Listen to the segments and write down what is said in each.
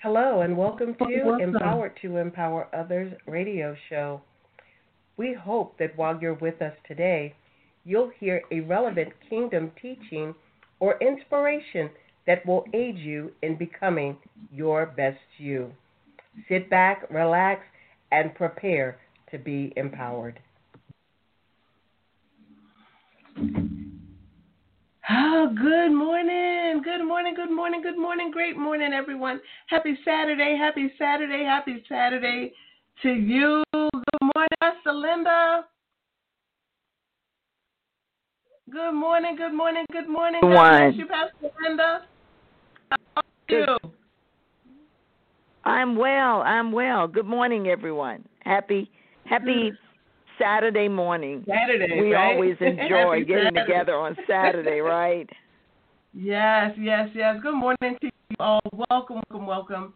Hello, and welcome oh, to welcome. Empower to Empower Others radio show. We hope that while you're with us today, you'll hear a relevant kingdom teaching or inspiration that will aid you in becoming your best you. Sit back, relax, and prepare to be empowered. Oh, good morning. Good morning. Good morning. Good morning. Great morning, everyone. Happy Saturday. Happy Saturday. Happy Saturday to you. Good morning, Pastor Linda. Good morning. Good morning. Good morning. Good morning. you, Pastor Linda. How are you? I'm well. I'm well. Good morning, everyone. Happy, happy mm. Saturday morning. Saturday. We right? always enjoy getting Saturday. together on Saturday, right? Yes, yes, yes. Good morning to you all. Welcome, welcome, welcome.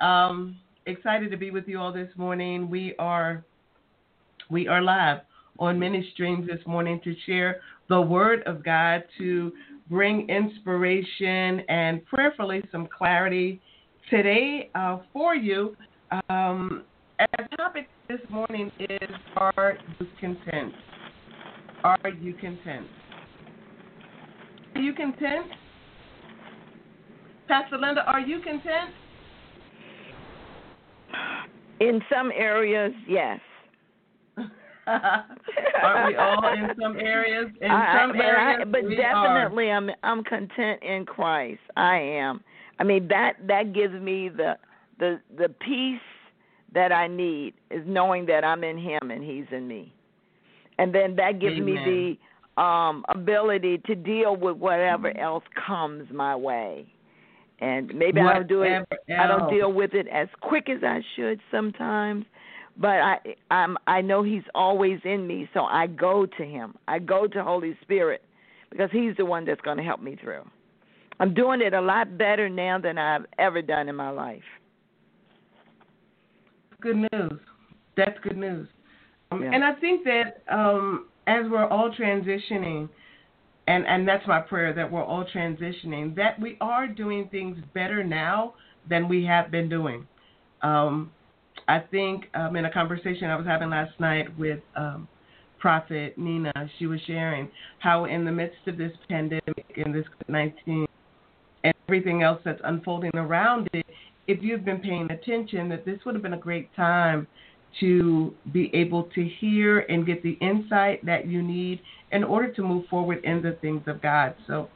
Um, excited to be with you all this morning. We are we are live on many streams this morning to share the word of God to bring inspiration and prayerfully some clarity today uh, for you. Um, our topic this morning is Are you content? Are you content? Are you content? Pastor Linda, are you content? In some areas, yes. Aren't we all in some areas? In I, some but areas, I, but definitely, are. I'm I'm content in Christ. I am. I mean that that gives me the the the peace that I need is knowing that I'm in Him and He's in me, and then that gives Amen. me the um ability to deal with whatever else comes my way. And maybe I don't do it. Whatever I don't deal with it as quick as I should sometimes, but I I'm I know He's always in me, so I go to Him. I go to Holy Spirit because He's the one that's going to help me through. I'm doing it a lot better now than I've ever done in my life. Good news. That's good news. Um, Yeah. And I think that um, as we're all transitioning, and, and that's my prayer that we're all transitioning, that we are doing things better now than we have been doing. Um, I think um, in a conversation I was having last night with um, Prophet Nina, she was sharing how in the midst of this pandemic and this 19 and everything else that's unfolding around it, if you've been paying attention, that this would have been a great time to be able to hear and get the insight that you need in order to move forward in the things of God. So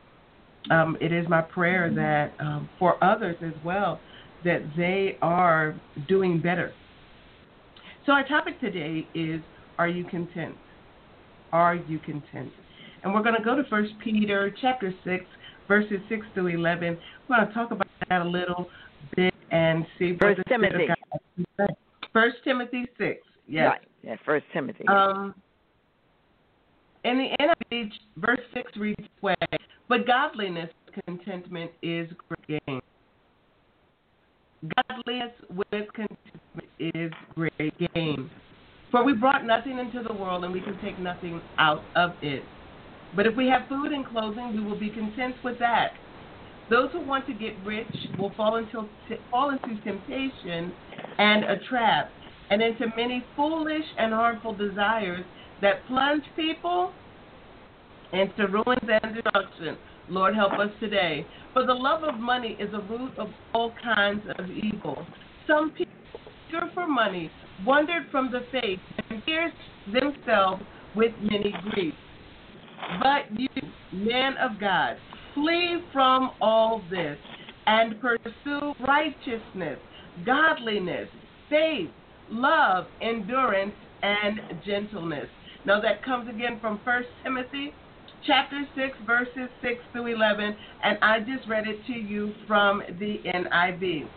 um, it is my prayer that um, for others as well, that they are doing better. So our topic today is Are you content? Are you content? And we're going to go to First Peter chapter 6, verses 6 to 11. We're going to talk about that a little bit and see First Timothy. God has to say. First Timothy 6, yes. Right. Yeah, First Timothy. Um, in the NIV, verse 6 reads this way But godliness, contentment is great gain. Godliness with contentment is great gain. For we brought nothing into the world, and we can take nothing out of it. But if we have food and clothing, we will be content with that. Those who want to get rich will fall into, fall into temptation and a trap, and into many foolish and harmful desires that plunge people into ruins and destruction. Lord, help us today. For the love of money is a root of all kinds of evil. Some people, for money, wandered from the faith and pierced themselves with many griefs. But you, man of God, flee from all this and pursue righteousness, godliness, faith, love, endurance, and gentleness. Now that comes again from 1 Timothy chapter 6 verses 6 through 11 and I just read it to you from the NIV.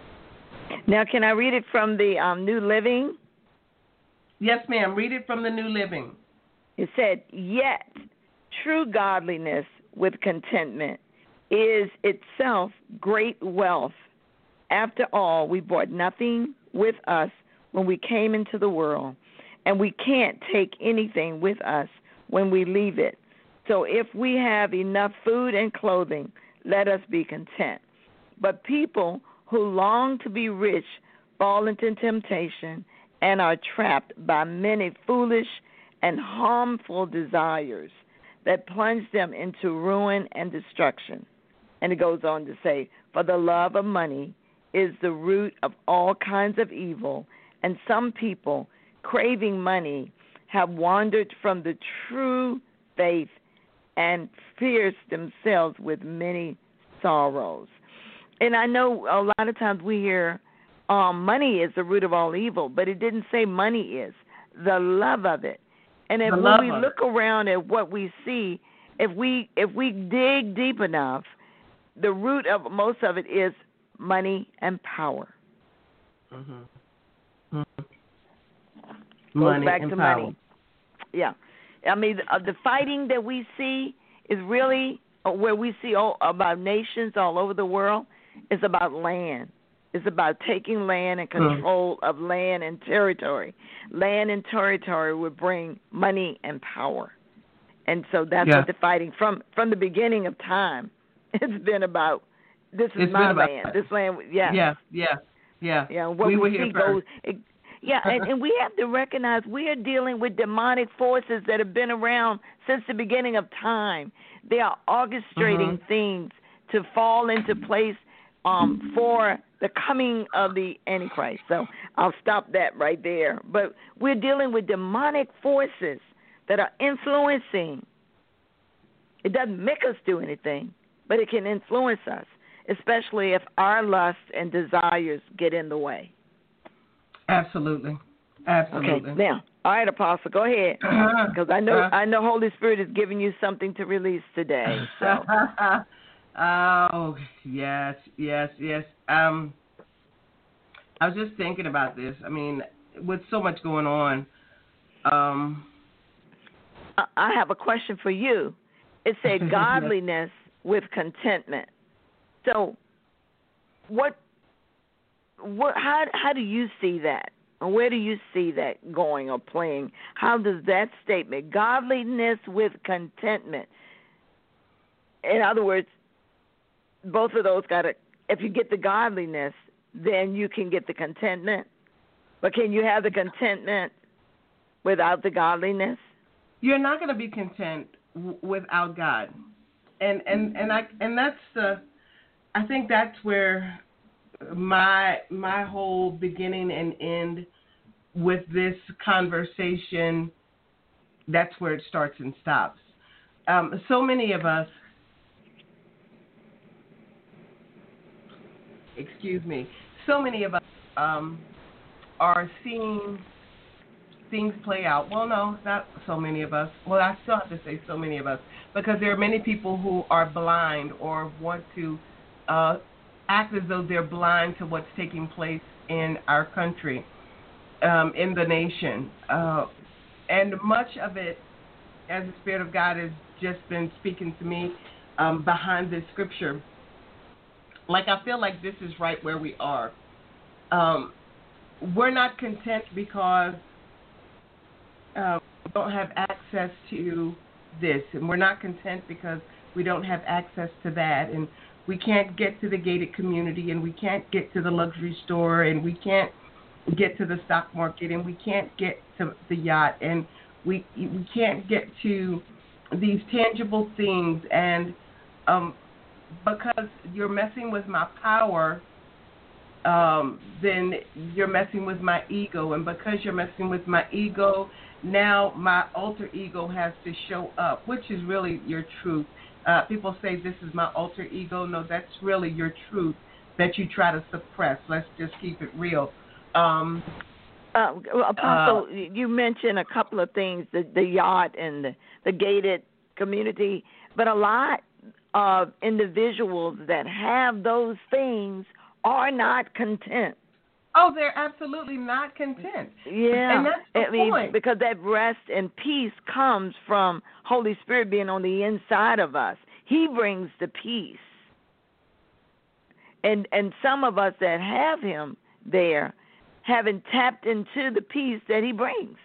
Now, can I read it from the um, New Living? Yes, ma'am. Read it from the New Living. It said, Yet true godliness with contentment is itself great wealth. After all, we brought nothing with us when we came into the world, and we can't take anything with us when we leave it. So if we have enough food and clothing, let us be content. But people who long to be rich fall into temptation and are trapped by many foolish and harmful desires that plunge them into ruin and destruction. And it goes on to say, For the love of money is the root of all kinds of evil, and some people, craving money, have wandered from the true faith and pierced themselves with many sorrows. And I know a lot of times we hear um, money is the root of all evil, but it didn't say money is. The love of it. And if when we look around at what we see, if we if we dig deep enough, the root of most of it is money and power. Mm-hmm. Mm-hmm. Money back and to power. money. Yeah, I mean the, uh, the fighting that we see is really uh, where we see all about nations all over the world is about land. It's about taking land and hmm. control of land and territory. Land and territory would bring money and power, and so that's yeah. what the fighting from from the beginning of time. It's been about this is it's my land. This land, yeah, yeah, yeah, yeah. Yeah, what we, we see goes. It, yeah, and, and we have to recognize we are dealing with demonic forces that have been around since the beginning of time. They are orchestrating mm-hmm. things to fall into place um, for the coming of the Antichrist. So I'll stop that right there. But we're dealing with demonic forces that are influencing. It doesn't make us do anything, but it can influence us, especially if our lusts and desires get in the way. Absolutely. Absolutely. Okay. Now, all right, Apostle, go ahead, because I know I know Holy Spirit is giving you something to release today. So. Oh yes, yes, yes. Um, I was just thinking about this. I mean, with so much going on. Um, I have a question for you. It said godliness with contentment. So, what, what, how, how do you see that? Where do you see that going or playing? How does that statement, godliness with contentment, in other words, both of those got to. If you get the godliness, then you can get the contentment. But can you have the contentment without the godliness? You're not going to be content w- without God, and and and I and that's the. I think that's where my my whole beginning and end with this conversation. That's where it starts and stops. Um, so many of us excuse me, so many of us um, are seeing things play out. Well, no, not so many of us. Well, I still have to say so many of us because there are many people who are blind or want to uh, act as though they're blind to what's taking place in our country, um, in the nation. Uh, and much of it, as the Spirit of God has just been speaking to me um, behind this scripture, like I feel like this is right where we are. Um, we're not content because uh, don't have access to this, and we're not content because we don't have access to that, and we can't get to the gated community, and we can't get to the luxury store, and we can't get to the stock market, and we can't get to the yacht, and we we can't get to these tangible things, and um, because you're messing with my power, um, then you're messing with my ego. And because you're messing with my ego, now my alter ego has to show up, which is really your truth. Uh, people say this is my alter ego. No, that's really your truth that you try to suppress. Let's just keep it real. Um, uh, Apostle, uh, you mentioned a couple of things: the, the yacht and the, the gated community, but a lot of individuals that have those things are not content. Oh, they're absolutely not content. Yeah, and that's the I mean, point. because that rest and peace comes from Holy Spirit being on the inside of us. He brings the peace, and and some of us that have Him there haven't tapped into the peace that He brings.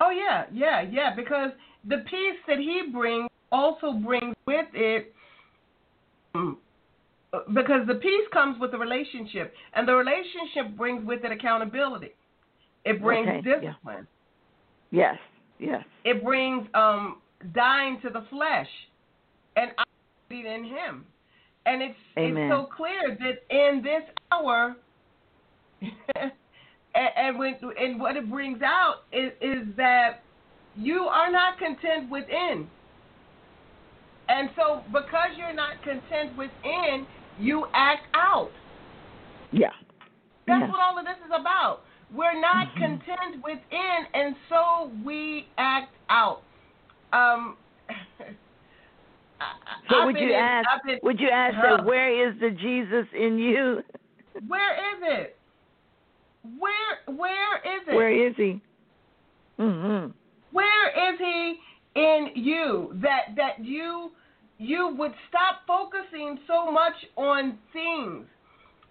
Oh yeah, yeah, yeah. Because the peace that He brings also brings with it because the peace comes with the relationship, and the relationship brings with it accountability. It brings Okay, yeah. discipline. Yes. Yes. It brings um, dying to the flesh and operating in Him. And it's Amen. it's so clear that in this hour, and, and when and what it brings out is, is that you are not content within. And so, because you're not content within, you act out. Yeah. That's yeah. what all of this is about. We're not Mhm. content within, and so we act out. Um, So I've would you in- ask? Been- Would you ask Huh. that? Where is the Jesus in you? Where is it? Where where is it? Where is he? Mhm. Where is he in you that that you you would stop focusing so much on things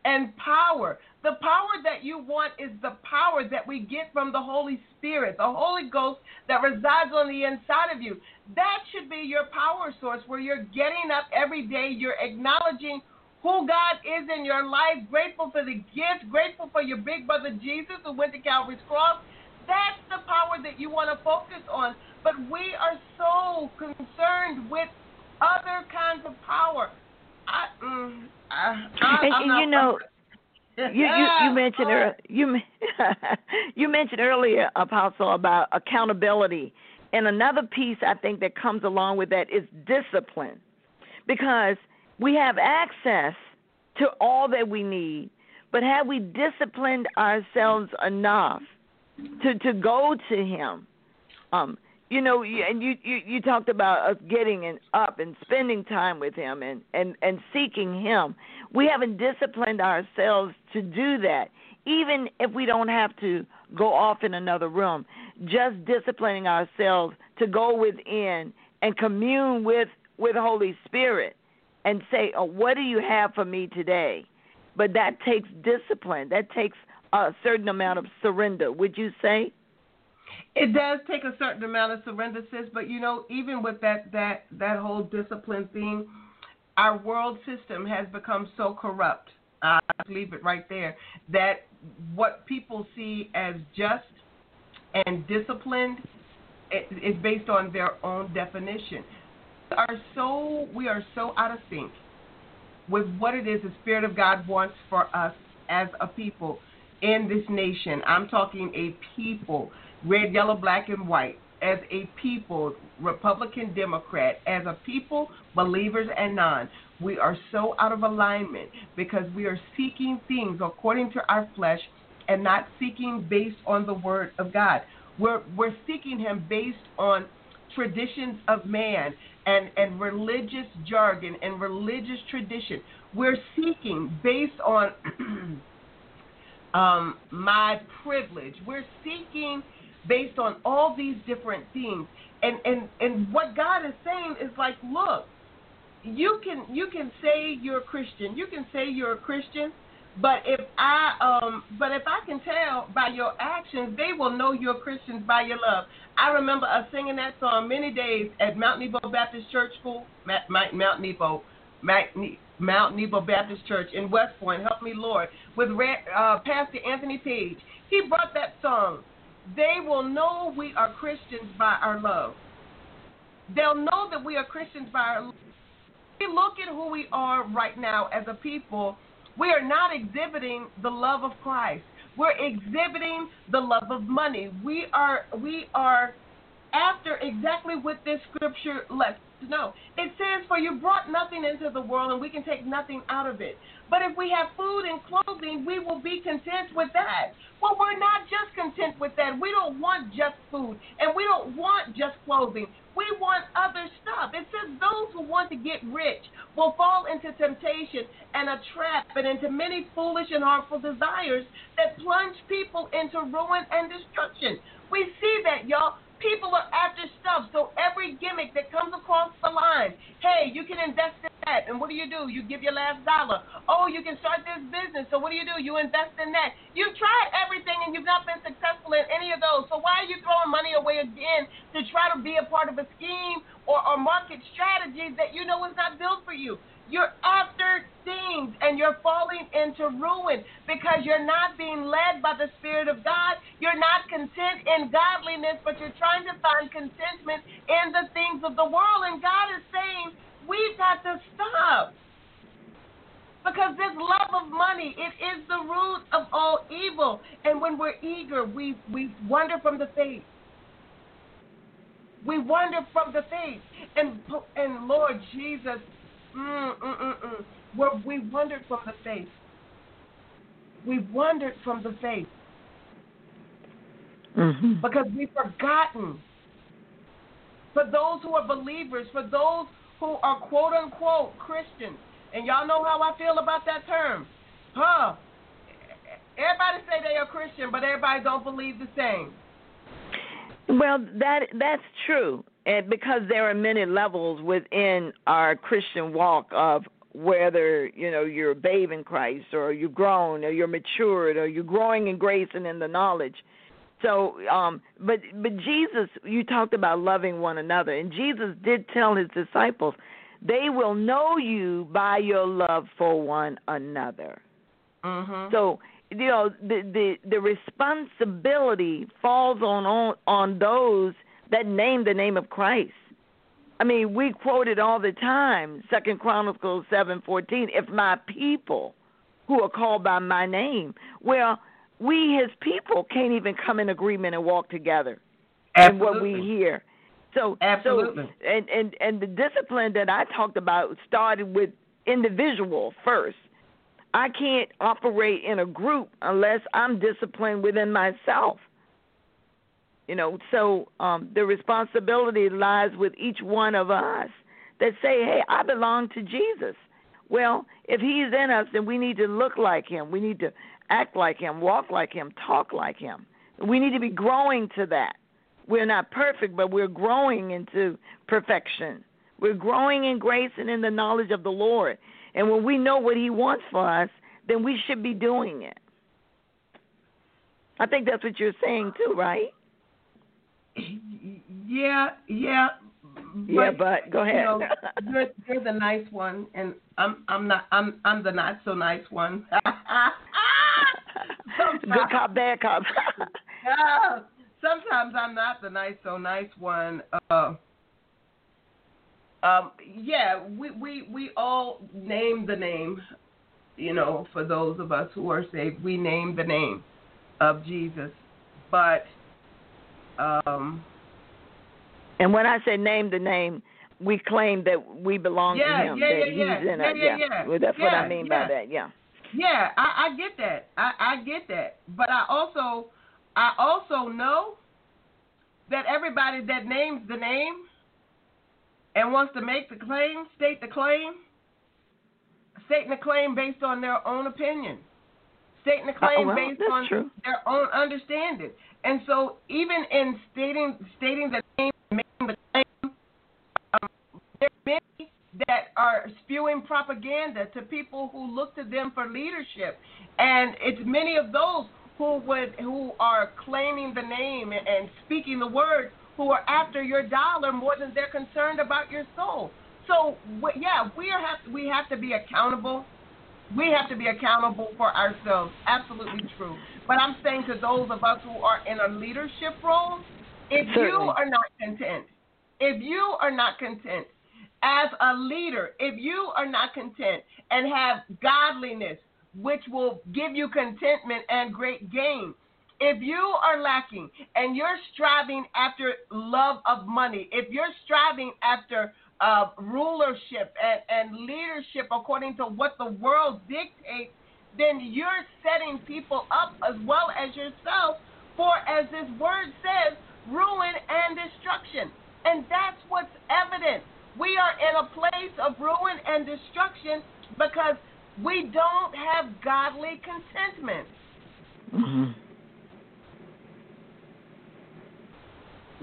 and power. The power that you want is the power that we get from the Holy Spirit, the Holy Ghost that resides on the inside of you. That should be your power source where you're getting up every day, you're acknowledging who God is in your life, grateful for the gift, grateful for your big brother Jesus who went to Calvary's cross. That's the power that you want to focus on. But we are so concerned with other kinds of power. I, mm, I, I, And, I'm and you know, you you, you mentioned ear- you you mentioned earlier, Apostle, about accountability, and another piece I think that comes along with that is discipline, because we have access to all that we need, but have we disciplined ourselves enough to to go to Him? Um, you know, and you, you you talked about us getting up and spending time with Him and and and seeking Him. We haven't disciplined ourselves to do that, even if we don't have to go off in another room. Just disciplining ourselves to go within and commune with with Holy Spirit and say, oh, "What do you have for me today?" But that takes discipline. That takes a certain amount of surrender. Would you say? It does take a certain amount of surrender, sis. But you know, even with that that that whole discipline thing, our world system has become so corrupt. I leave it right there. That what people see as just and disciplined is based on their own definition. We are so we are so out of sync with what it is the Spirit of God wants for us as a people in this nation. I'm talking a people, red, yellow, black, and white, as a people, Republican, Democrat, as a people, believers and non. We are so out of alignment because we are seeking things according to our flesh and not seeking based on the word of God. We're we're seeking him based on traditions of man and, and religious jargon and religious tradition. We're seeking based on um, my privilege. We're seeking based on all these different things. And, and and what God is saying is like, look, you can you can say you're a Christian. You can say you're a Christian, but if I um but if I can tell by your actions, they will know you're Christians by your love. I remember us singing that song many days at Mount Nebo Baptist Church School, Mount, Mount Nebo, Mount, Mount Nebo Baptist Church in West Point. Help me, Lord, with uh, Pastor Anthony Page. He brought that song. They will know we are Christians by our love. They'll know that we are Christians by our love. We look at who we are right now as a people. We are not exhibiting the love of Christ. We're exhibiting the love of money. We are we are after exactly what this scripture lets know. It says, For you brought nothing into the world, and we can take nothing out of it. But if we have food and clothing, we will be content with that. Well, we're not just content with that. We don't want just food, and we don't want just clothing. We want other stuff. It says, Those who want to get rich will fall into temptation and a trap and into many foolish and harmful desires that plunge people into ruin and destruction. We see that, y'all. People are after stuff, so every gimmick that comes across the line, hey, you can invest in that, and what do you do? You give your last dollar. Oh, you can start this business, so what do you do? You invest in that. You've tried everything and you've not been successful in any of those, so why are you throwing money away again to try to be a part of a scheme or a market strategy that you know is not built for you? You're after things and you're falling into ruin because you're not being led by the Spirit of God. You're not content in godliness, but you're trying to find contentment in the things of the world. And God is saying, we've got to stop. Because this love of money, it is the root of all evil. And when we're eager, we, we wander from the faith. We wander from the faith. And, and Lord Jesus, mm, mm, mm, mm. Where we wandered from the faith. We wandered from the faith. Mm-hmm. Because we've forgotten. For those who are believers, for those who are quote unquote Christians, and y'all know how I feel about that term. Huh. Everybody say they are Christian, but everybody don't believe the same. Well, that that's true, and because there are many levels within our Christian walk of whether you know you're a babe in Christ or you've grown or you're matured or you're growing in grace and in the knowledge. So, um, but but Jesus, you talked about loving one another, and Jesus did tell his disciples, they will know you by your love for one another. Mm-hmm. So you know the the the responsibility falls on on on those that name the name of Christ. I mean, we quote it all the time. Second Chronicles seven fourteen. If my people, who are called by my name, well, we his people can't even come in agreement and walk together. Absolutely. And what we hear. So, Absolutely. so and and and the discipline that I talked about started with individual first I can't operate in a group unless I'm disciplined within myself. You know, so um, the responsibility lies with each one of us that say, hey, I belong to Jesus. Well, if he's in us, then we need to look like him. We need to act like him, walk like him, talk like him. We need to be growing to that. We're not perfect, but we're growing into perfection. We're growing in grace and in the knowledge of the Lord. And when we know what He wants for us, then we should be doing it. I think that's what you're saying too, right? Yeah, yeah. But, yeah, but go ahead. You know, you're, you're the nice one, and I'm I'm not I'm I'm the not so nice one. Good cop, bad cop. yeah, sometimes I'm not the nice so nice one. Uh, um, yeah, we, we, we all name the name, you know, for those of us who are saved. We name the name of Jesus. But. Um, and when I say name the name, we claim that we belong yeah, to Him, yeah, that yeah, He's yeah, in yeah, us. Yeah, yeah. Well, that's yeah, what I mean yeah. by that. Yeah. Yeah, I, I get that. I, I get that. But I also, I also know that everybody that names the name and wants to make the claim, state the claim, stating the claim based on their own opinion, stating the Uh, claim well, based on true. their own understanding. And so, even in stating stating the name, making the claim, um, there are many that are spewing propaganda to people who look to them for leadership, and it's many of those who would who are claiming the name and, and speaking the word who are after your dollar more than they're concerned about your soul. So yeah, we are have we have to be accountable. We have to be accountable for ourselves. Absolutely true. But I'm saying to those of us who are in a leadership role, if Certainly. you are not content, if you are not content as a leader, if you are not content and have godliness, which will give you contentment and great gain, if you are lacking and you're striving after love of money, if you're striving after uh, rulership and, and leadership according to what the world dictates, then you're setting people up as well as yourself for, as this word says, ruin and destruction. And that's what's evident. We are in a place of ruin and destruction because we don't have godly contentment. Mm-hmm.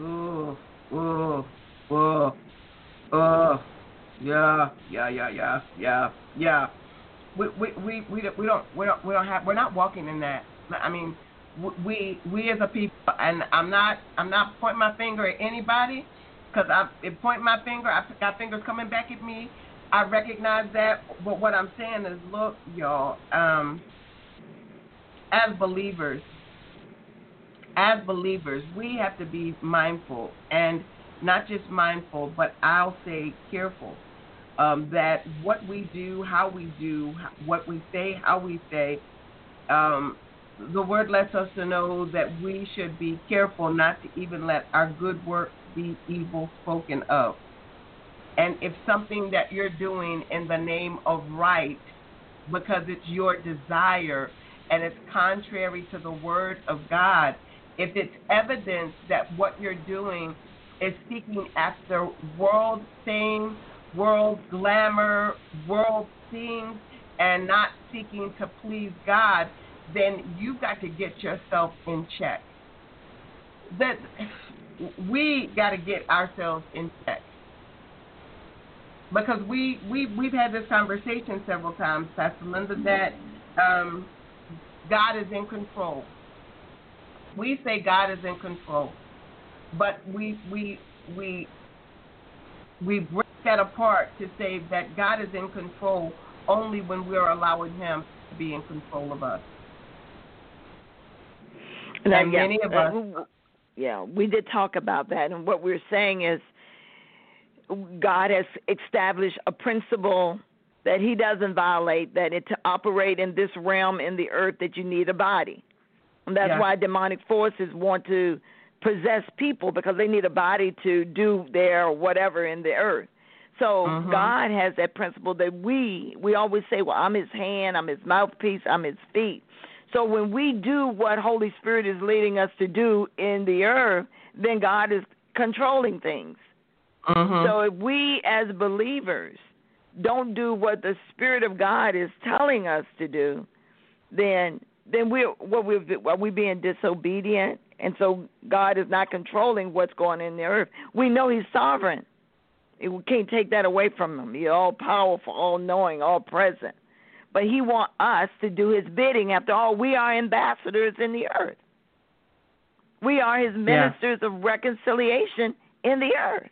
Oh, oh, oh, oh, yeah, yeah, yeah, yeah, yeah, yeah. We we we we don't we don't we don't we don't have we're not walking in that. I mean, we we as a people, and I'm not I'm not pointing my finger at anybody, because I if pointing my finger, I got fingers coming back at me. I recognize that, but what I'm saying is, look, y'all, um, as believers, as believers, we have to be mindful and not just mindful, but I'll say careful um, that what we do, how we do, what we say, how we say, um, the word lets us to know that we should be careful not to even let our good work be evil spoken of. And if something that you're doing in the name of right, because it's your desire and it's contrary to the word of God, if it's evidence that what you're doing is seeking after world fame, world glamour, world things, and not seeking to please God, then you've got to get yourself in check. That we got to get ourselves in check because we we we've had this conversation several times, Pastor Linda, that um, God is in control. We say God is in control, but we we we we break that apart to say that God is in control only when we're allowing Him to be in control of us. And, and yeah, many of us, uh, yeah, we did talk about that, and what we're saying is God has established a principle that He doesn't violate. That it to operate in this realm in the earth, that you need a body, and that's Yeah. why demonic forces want to possess people because they need a body to do their whatever in the earth. So Mhm. God has that principle that we we always say, well, I'm His hand, I'm His mouthpiece, I'm His feet. So when we do what Holy Spirit is leading us to do in the earth, then God is controlling things. Mhm. So if we as believers don't do what the Spirit of God is telling us to do, then then we're what we're are we being disobedient, and so God is not controlling what's going in the earth. We know He's sovereign. We can't take that away from Him. He's all powerful, all knowing, all present. But He wants us to do His bidding. After all, we are ambassadors in the earth. We are His ministers of reconciliation in the earth.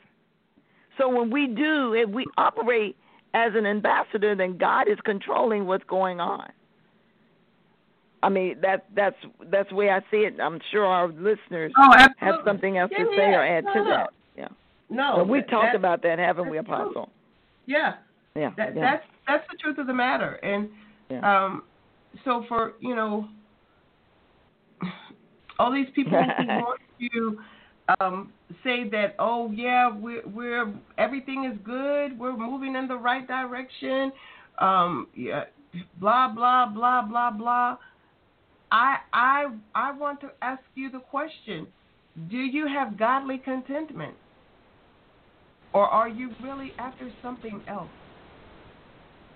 So when we do, if we operate as an ambassador, then God is controlling what's going on. I mean that that's that's the way I see it. I'm sure our listeners oh, have something else Yeah, to say yeah. or add no, to no. that. Yeah. No, Well, we've talked about that, haven't we. Apostle? Yeah, Yeah. that, yeah. that's that's the truth of the matter. And um, so for you know, all these people who want to um, say that, oh yeah, we're we're everything is good, we're moving in the right direction, um, yeah, blah blah blah blah blah. I I I want to ask you the question: Do you have godly contentment, or are you really after something else?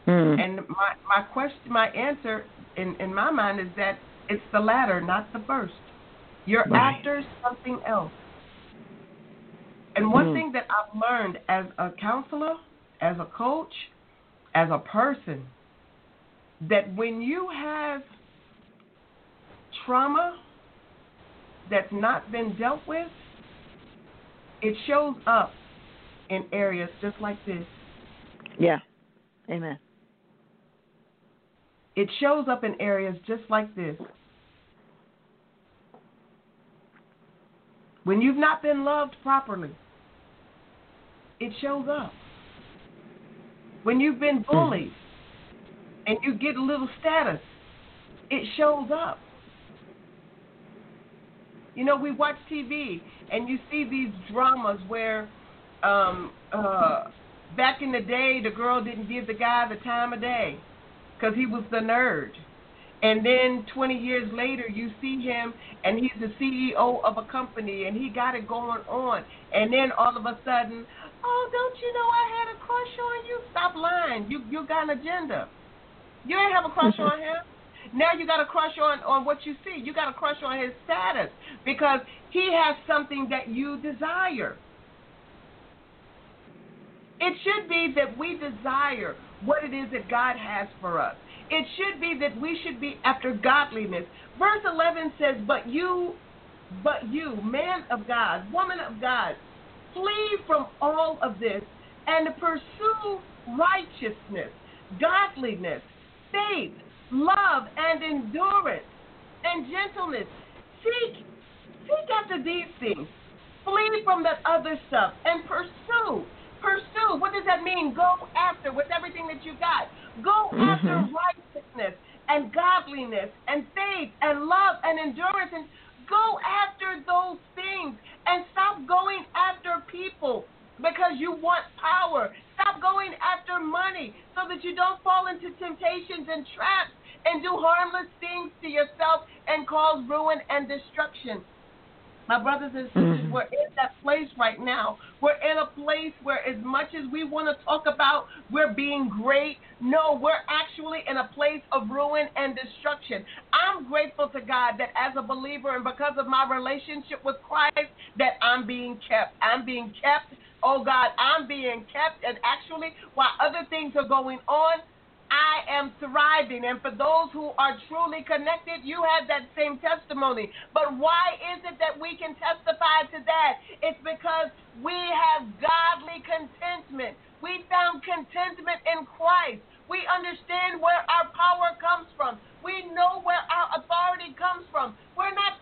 Hmm. And my my question, my answer in in my mind is that it's the latter, not the first. You're Right. after something else. And one Mm. thing that I've learned as a counselor, as a coach, as a person, that when you have trauma that's not been dealt with, it shows up in areas just like this. yeah. Amen. It shows up in areas just like this. When you've not been loved properly, it shows up. When you've been mm-hmm. bullied and you get a little status, it shows up. You know, we watch TV and you see these dramas where um, uh, back in the day, the girl didn't give the guy the time of day because he was the nerd. And then 20 years later, you see him, and he's the CEO of a company, and he got it going on. And then all of a sudden, oh, don't you know I had a crush on you? Stop lying. You you got an agenda. You ain't have a crush on him. Now you got a crush on on what you see. You got a crush on his status because he has something that you desire. It should be that we desire what it is that God has for us. It should be that we should be after godliness. Verse 11 says, But you, but you, man of God, woman of God, flee from all of this and pursue righteousness, godliness, faith, love, and endurance, and gentleness. Seek, seek after these things. Flee from that other stuff and pursue. Pursue. What does that mean? Go after with everything that you got. Go mm-hmm. after righteousness and godliness and faith and love and endurance and go after those things and stop going after people because you want power. Stop going after money so that you don't fall into temptations and traps and do harmless things to yourself and cause ruin and destruction. My brothers and sisters, mm-hmm. we're in that place right now. We're in a place where, as much as we want to talk about we're being great, no, we're actually in a place of ruin and destruction. I'm grateful to God that as a believer and because of my relationship with Christ, that I'm being kept. I'm being kept. Oh God, I'm being kept. And actually, while other things are going on, I am thriving. And for those who are truly connected, you have that same testimony. But why is it that we can testify to that? It's because we have godly contentment. We found contentment in Christ. We understand where our power comes from. We know where our authority comes from. We're not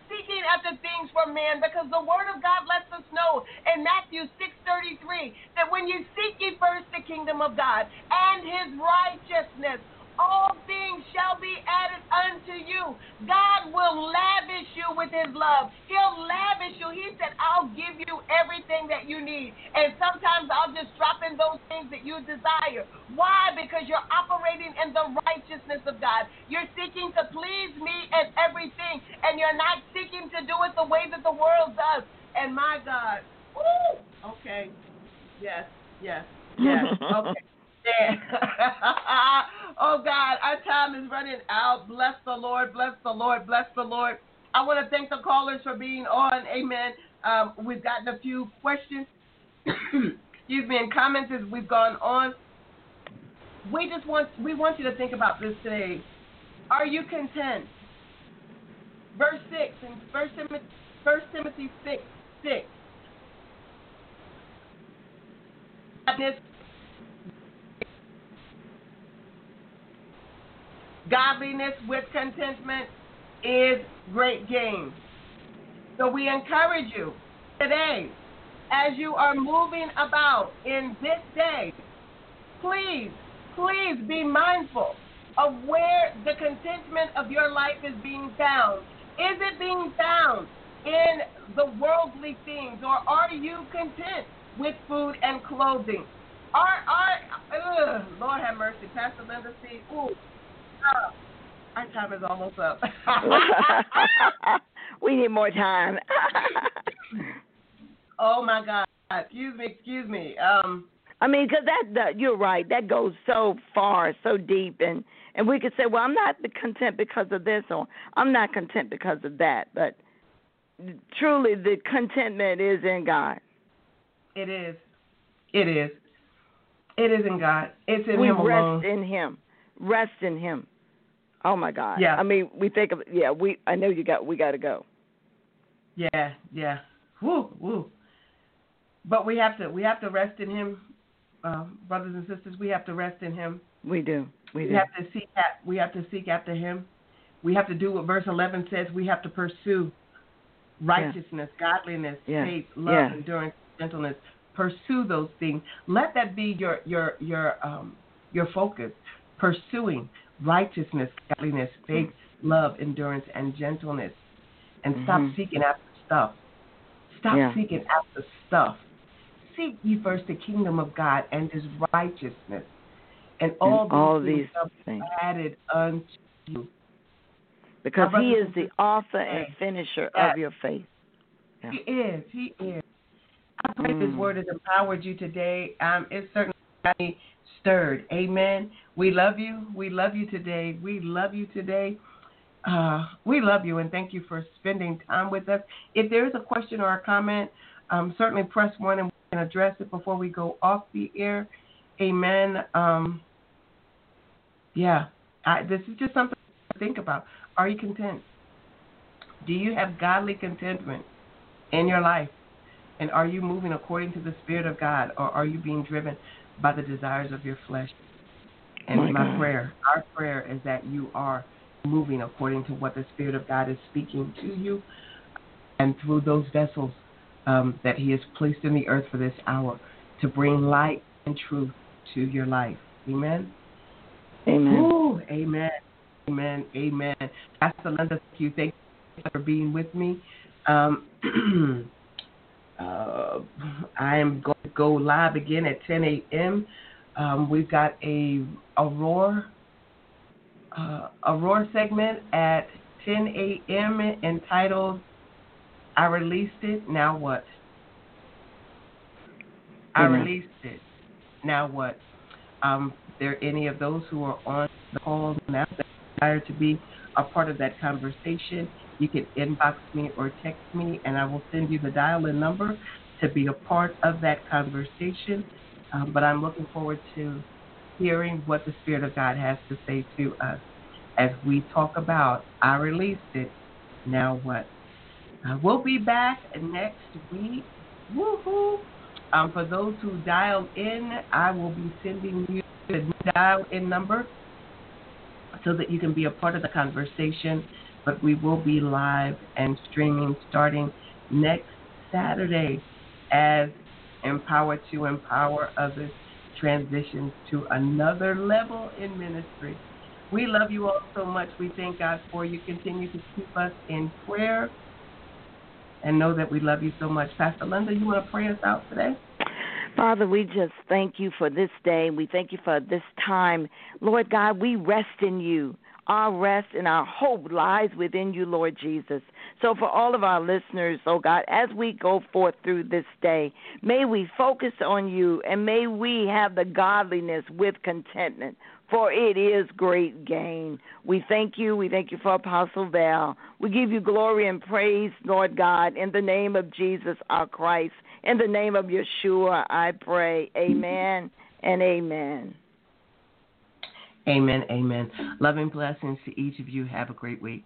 from man because the word of God lets us know in Matthew 6:33 that when you seek ye first the kingdom of God and his righteousness, all things shall be added unto you. God will lavish you with his love. He'll lavish you. He said, I'll give you everything that you need. And sometimes I'll just drop in those things that you desire. Why? Because you're operating in the righteousness of God. You're seeking to please me in everything, and you're not seeking to do it the way that the world does. And my God, woo, okay, yes, yes, yes, okay. oh God, our time is running out. Bless the Lord, bless the Lord, bless the Lord. I want to thank the callers for being on. Amen. Um, we've gotten a few questions, excuse me, and comments as we've gone on. We just want we want you to think about this today. Are you content? Verse six in First Timothy, First Timothy six six. Godliness with contentment is great gain. So we encourage you today, as you are moving about in this day, please, please be mindful of where the contentment of your life is being found. Is it being found in the worldly things, or are you content with food and clothing? Are, are, ugh, Lord have mercy, Pastor Linda C. Ooh, our time is almost up. we need more time. oh my God! Excuse me, excuse me. Um, I mean, because that, that you're right. That goes so far, so deep, and and we could say, well, I'm not content because of this, or I'm not content because of that. But truly, the contentment is in God. It is. It is. It is in God. It's in we Him alone. We rest in Him. Rest in Him. Oh my God. Yeah. I mean, we think of yeah. We I know you got we got to go. Yeah, yeah. Woo, woo. But we have to we have to rest in Him, uh, brothers and sisters. We have to rest in Him. We do. We, we do. have to seek at, We have to seek after Him. We have to do what verse eleven says. We have to pursue righteousness, yeah. godliness, yeah. faith, love, yeah. endurance, gentleness. Pursue those things. Let that be your your your um your focus. Pursuing righteousness, godliness, faith, love, endurance, and gentleness. And stop mm-hmm. seeking after stuff. Stop yeah. seeking after stuff. Seek ye first the kingdom of God and his righteousness. And all, and all these, these things, things added unto you. Because he is the author and finisher yes. of your faith. Yeah. He is. He is. I pray mm. this word has empowered you today. Um, it certainly stirred. Amen. We love you. We love you today. We love you today. Uh, we love you and thank you for spending time with us. If there is a question or a comment, um, certainly press one and we can address it before we go off the air. Amen. Um, yeah, I, this is just something to think about. Are you content? Do you have godly contentment in your life? And are you moving according to the Spirit of God or are you being driven by the desires of your flesh. And my, my prayer, our prayer is that you are moving according to what the Spirit of God is speaking to you and through those vessels um, that He has placed in the earth for this hour to bring light and truth to your life. Amen. Amen. Ooh, amen. Amen. Amen. Pastor Linda, thank you. Thank you for being with me. Um, uh, I am going go live again at 10 a.m. Um, we've got a Aurora uh, Aurora segment at 10 a.m. entitled "I Released It. Now What." I released it. Now what? Um, there any of those who are on the call now that desire to be a part of that conversation, you can inbox me or text me, and I will send you the dial-in number to be a part of that conversation. Um, but I'm looking forward to hearing what the Spirit of God has to say to us as we talk about I released it. Now what? Uh, we'll be back next week. Woohoo! Um, for those who dialed in, I will be sending you the dial in number so that you can be a part of the conversation. But we will be live and streaming starting next Saturday as Empower to Empower Others transitions to another level in ministry. We love you all so much. We thank God for you. Continue to keep us in prayer and know that we love you so much. Pastor Linda, you want to pray us out today? Father, we just thank you for this day. We thank you for this time. Lord God, we rest in you. Our rest and our hope lies within you, Lord Jesus. So, for all of our listeners, oh God, as we go forth through this day, may we focus on you and may we have the godliness with contentment for it is great gain. We thank you. We thank you for Apostle Val. We give you glory and praise, Lord God, in the name of Jesus our Christ. In the name of Yeshua, I pray. Amen and amen. Amen. Amen. Loving blessings to each of you. Have a great week.